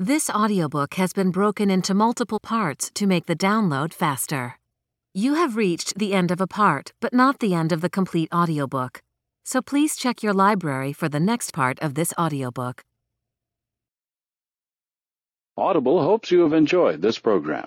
This audiobook has been broken into multiple parts to make the download faster. You have reached the end of a part, but not the end of the complete audiobook. So please check your library for the next part of this audiobook. Audible hopes you have enjoyed this program.